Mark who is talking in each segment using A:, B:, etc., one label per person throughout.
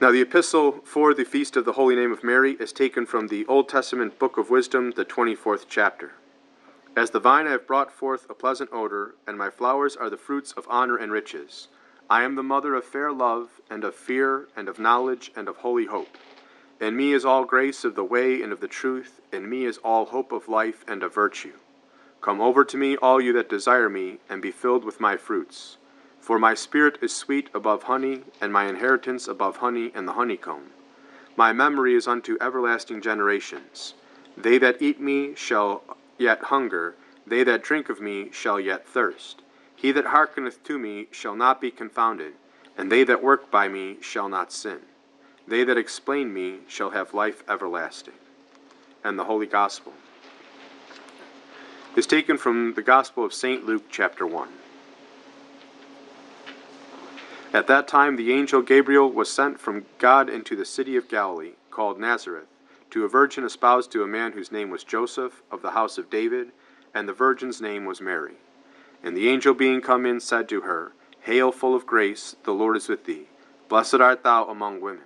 A: Now, the epistle for the feast of the Holy Name of Mary is taken from the Old Testament book of Wisdom, the 24th chapter. As the vine I have brought forth a pleasant odor, and my flowers are the fruits of honor and riches. I am the mother of fair love, and of fear, and of knowledge, and of holy hope. In me is all grace of the way and of the truth, in me is all hope of life and of virtue. Come over to me, all you that desire me, and be filled with my fruits. For my spirit is sweet above honey, and my inheritance above honey and the honeycomb. My memory is unto everlasting generations. They that eat me shall yet hunger, they that drink of me shall yet thirst. He that hearkeneth to me shall not be confounded, and they that work by me shall not sin. They that explain me shall have life everlasting. And the Holy Gospel is taken from the Gospel of St. Luke, chapter 1. At that time, the angel Gabriel was sent from God into the city of Galilee, called Nazareth, to a virgin espoused to a man whose name was Joseph, of the house of David, and the virgin's name was Mary. And the angel being come in said to her, Hail, full of grace, the Lord is with thee. Blessed art thou among women.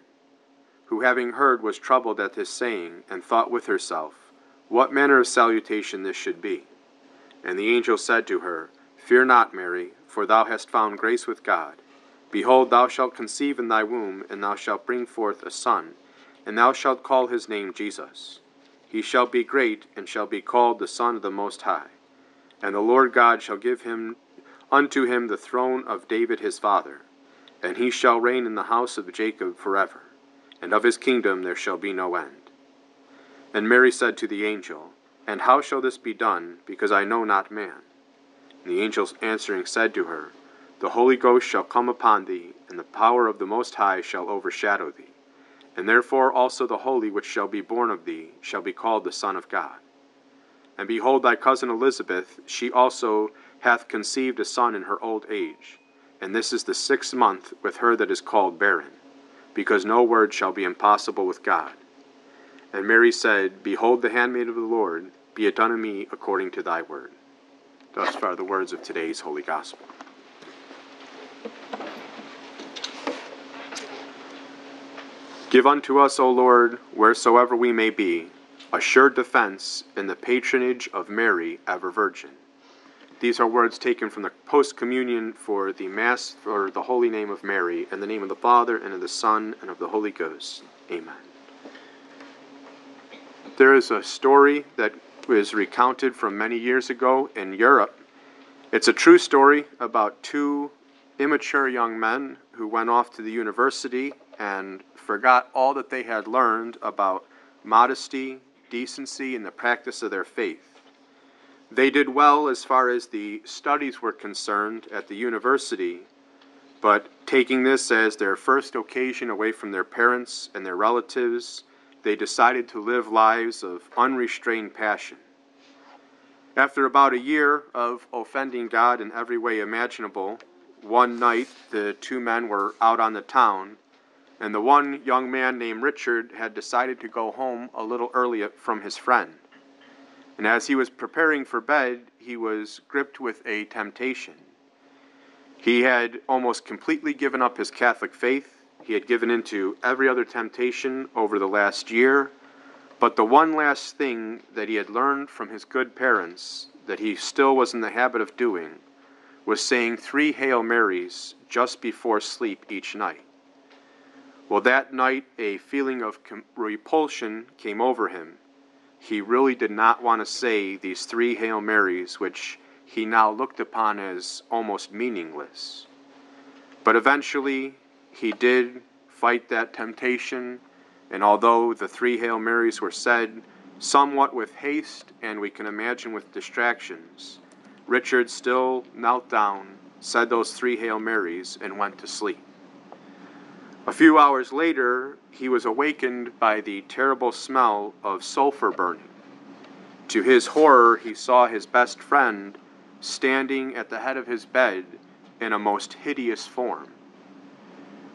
A: Who having heard was troubled at his saying, and thought with herself, What manner of salutation this should be? And the angel said to her, Fear not, Mary, for thou hast found grace with God. Behold, thou shalt conceive in thy womb, and thou shalt bring forth a son, and thou shalt call his name Jesus. He shall be great, and shall be called the Son of the Most High. And the Lord God shall give him unto him the throne of David his father, and he shall reign in the house of Jacob forever, and of his kingdom there shall be no end. And Mary said to the angel, And how shall this be done, because I know not man? And the angel answering said to her, the Holy Ghost shall come upon thee, and the power of the Most High shall overshadow thee. And therefore also the Holy which shall be born of thee shall be called the Son of God. And behold, thy cousin Elizabeth, she also hath conceived a son in her old age. And this is the sixth month with her that is called barren, because no word shall be impossible with God. And Mary said, Behold the handmaid of the Lord, be it done to me according to thy word. Thus far the words of today's Holy Gospel. Give unto us, O Lord, wheresoever we may be, a sure defense in the patronage of Mary, ever Virgin. These are words taken from the post communion for the Mass for the holy name of Mary, in the name of the Father, and of the Son, and of the Holy Ghost. Amen. There is a story that was recounted from many years ago in Europe. It's a true story about two immature young men who went off to the university and forgot all that they had learned about modesty, decency, and the practice of their faith. They did well as far as the studies were concerned at the university, but taking this as their first occasion away from their parents and their relatives, they decided to live lives of unrestrained passion. After about a year of offending God in every way imaginable, one night the two men were out on the town and the one young man named Richard had decided to go home a little early from his friend. And as he was preparing for bed, he was gripped with a temptation. He had almost completely given up his Catholic faith. He had given into every other temptation over the last year. But the one last thing that he had learned from his good parents that he still was in the habit of doing was saying three Hail Marys just before sleep each night. Well, that night, a feeling of repulsion came over him. He really did not want to say these three Hail Marys, which he now looked upon as almost meaningless. But eventually, he did fight that temptation, and although the three Hail Marys were said somewhat with haste and we can imagine with distractions, Richard still knelt down, said those three Hail Marys, and went to sleep. A few hours later, he was awakened by the terrible smell of sulfur burning. To his horror, he saw his best friend standing at the head of his bed in a most hideous form.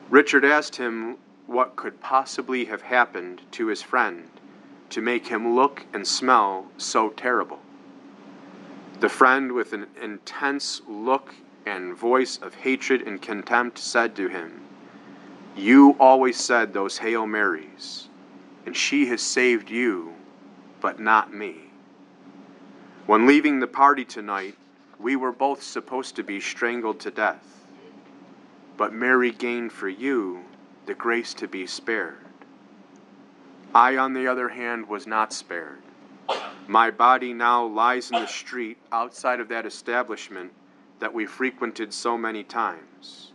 A: Richard asked him what could possibly have happened to his friend to make him look and smell so terrible. The friend, with an intense look and voice of hatred and contempt, said to him, You always said those Hail Marys, and she has saved you, but not me. When leaving the party tonight, we were both supposed to be strangled to death, but Mary gained for you the grace to be spared. I, on the other hand, was not spared. My body now lies in the street outside of that establishment that we frequented so many times,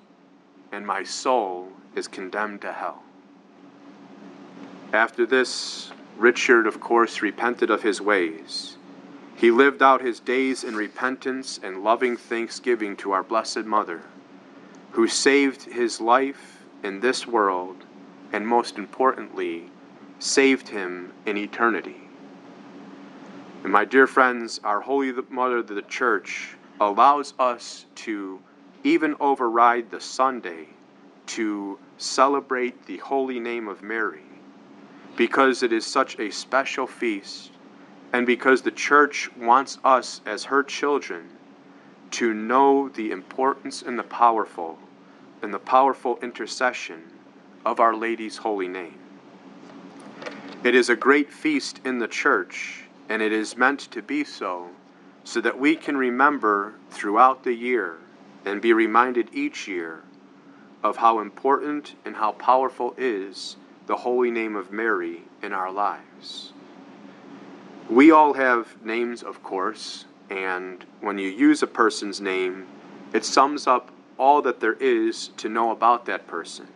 A: and my soul is condemned to hell. After this, Richard, of course, repented of his ways. He lived out his days in repentance and loving thanksgiving to our Blessed Mother, who saved his life in this world and, most importantly, saved him in eternity. And my dear friends, our Holy Mother, the Church, allows us to even override the Sunday to celebrate the holy name of Mary because it is such a special feast and because the church wants us as her children to know the importance and the powerful and the powerful intercession of Our Lady's holy name. It is a great feast in the church, and it is meant to be so, so that we can remember throughout the year and be reminded each year of how important and how powerful is the holy name of Mary in our lives. We all have names, of course, and when you use a person's name, it sums up all that there is to know about that person.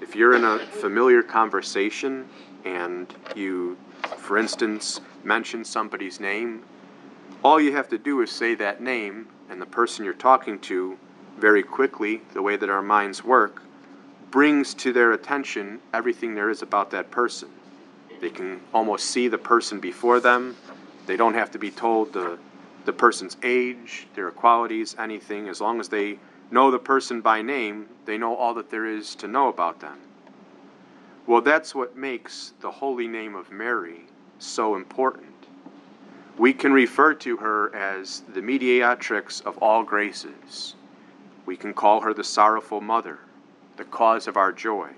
A: If you're in a familiar conversation and you, for instance, mention somebody's name, all you have to do is say that name, and the person you're talking to very quickly, the way that our minds work, brings to their attention everything there is about that person. They can almost see the person before them. They don't have to be told the, the person's age, their qualities, anything. As long as they know the person by name, they know all that there is to know about them. Well, that's what makes the holy name of Mary so important. We can refer to her as the mediatrix of all graces. We can call her the sorrowful mother, the cause of our joy.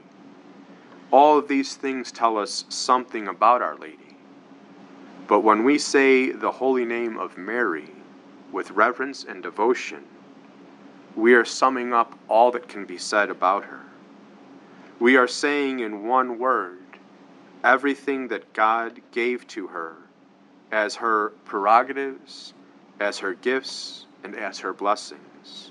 A: All of these things tell us something about Our Lady. But when we say the holy name of Mary with reverence and devotion, we are summing up all that can be said about her. We are saying in one word everything that God gave to her as her prerogatives, as her gifts, and as her blessings.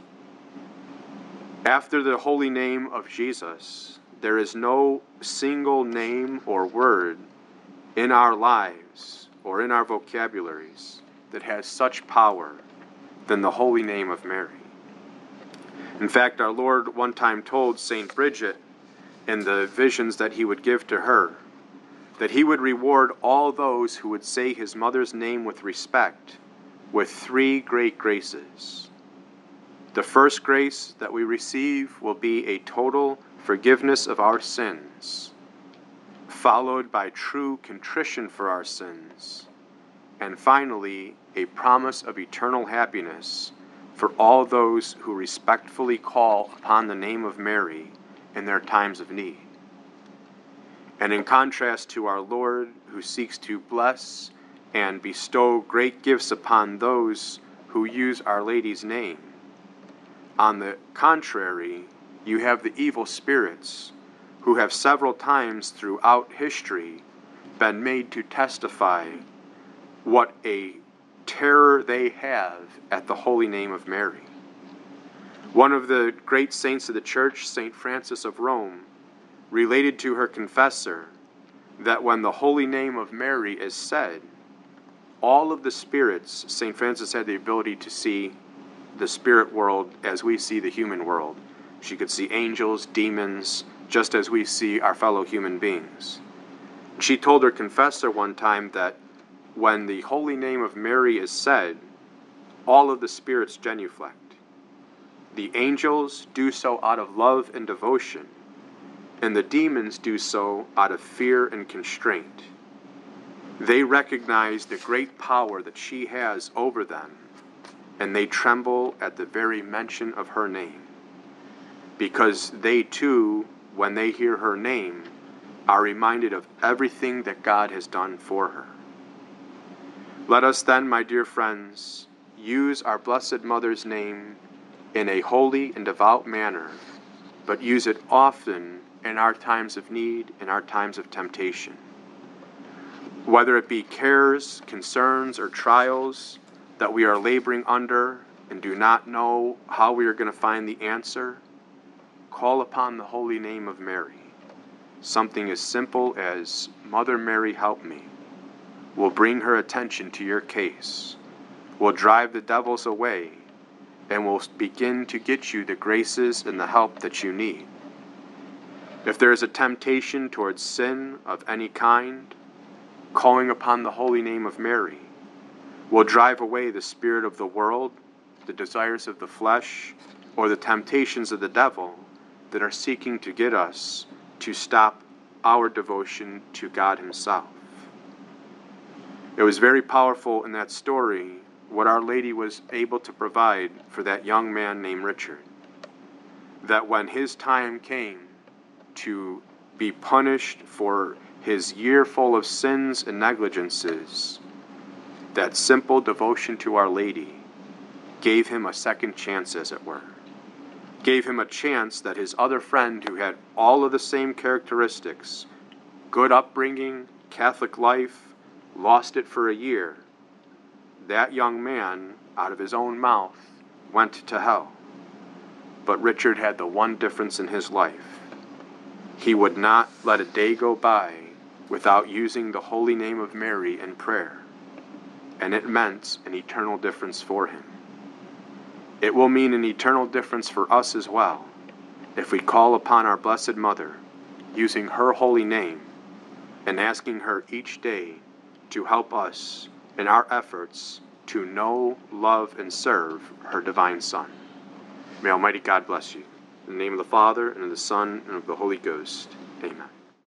A: After the holy name of Jesus, there is no single name or word in our lives or in our vocabularies that has such power than the holy name of Mary. In fact, our Lord one time told St. Bridget in the visions that he would give to her that he would reward all those who would say his mother's name with respect with three great graces. The first grace that we receive will be a total forgiveness of our sins, followed by true contrition for our sins, and finally, a promise of eternal happiness for all those who respectfully call upon the name of Mary in their times of need. And in contrast to our Lord, who seeks to bless and bestow great gifts upon those who use Our Lady's name, on the contrary, you have the evil spirits who have several times throughout history been made to testify what a terror they have at the holy name of Mary. One of the great saints of the church, St. Frances of Rome, related to her confessor that when the holy name of Mary is said, all of the spirits, St. Frances had the ability to see the spirit world as we see the human world. She could see angels, demons, just as we see our fellow human beings. She told her confessor one time that when the holy name of Mary is said, all of the spirits genuflect. The angels do so out of love and devotion, and the demons do so out of fear and constraint. They recognize the great power that she has over them, and they tremble at the very mention of her name because they too when they hear her name, are reminded of everything that God has done for her. Let us then, my dear friends, use our Blessed Mother's name in a holy and devout manner, but use it often in our times of need, in our times of temptation. Whether it be cares, concerns, or trials that we are laboring under and do not know how we are going to find the answer, call upon the holy name of Mary. Something as simple as, Mother Mary, help me, will bring her attention to your case, will drive the devils away, and will begin to get you the graces and the help that you need. If there is a temptation towards sin of any kind, calling upon the holy name of Mary will drive away the spirit of the world, the desires of the flesh, or the temptations of the devil that are seeking to get us to stop our devotion to God Himself. It was very powerful in that story what Our Lady was able to provide for that young man named Richard. That when his time came to be punished for his year full of sins and negligences, that simple devotion to Our Lady gave him a second chance, as it were. Gave him a chance that his other friend, who had all of the same characteristics good upbringing, Catholic life, lost it for a year. That young man, out of his own mouth, went to hell. But Richard had the one difference in his life. He would not let a day go by without using the holy name of Mary in prayer, and it meant an eternal difference for him. It will mean an eternal difference for us as well if we call upon our Blessed Mother using her holy name and asking her each day to help us in our efforts to know, love, and serve her divine Son. May Almighty God bless you. In the name of the Father, and of the Son, and of the Holy Ghost. Amen.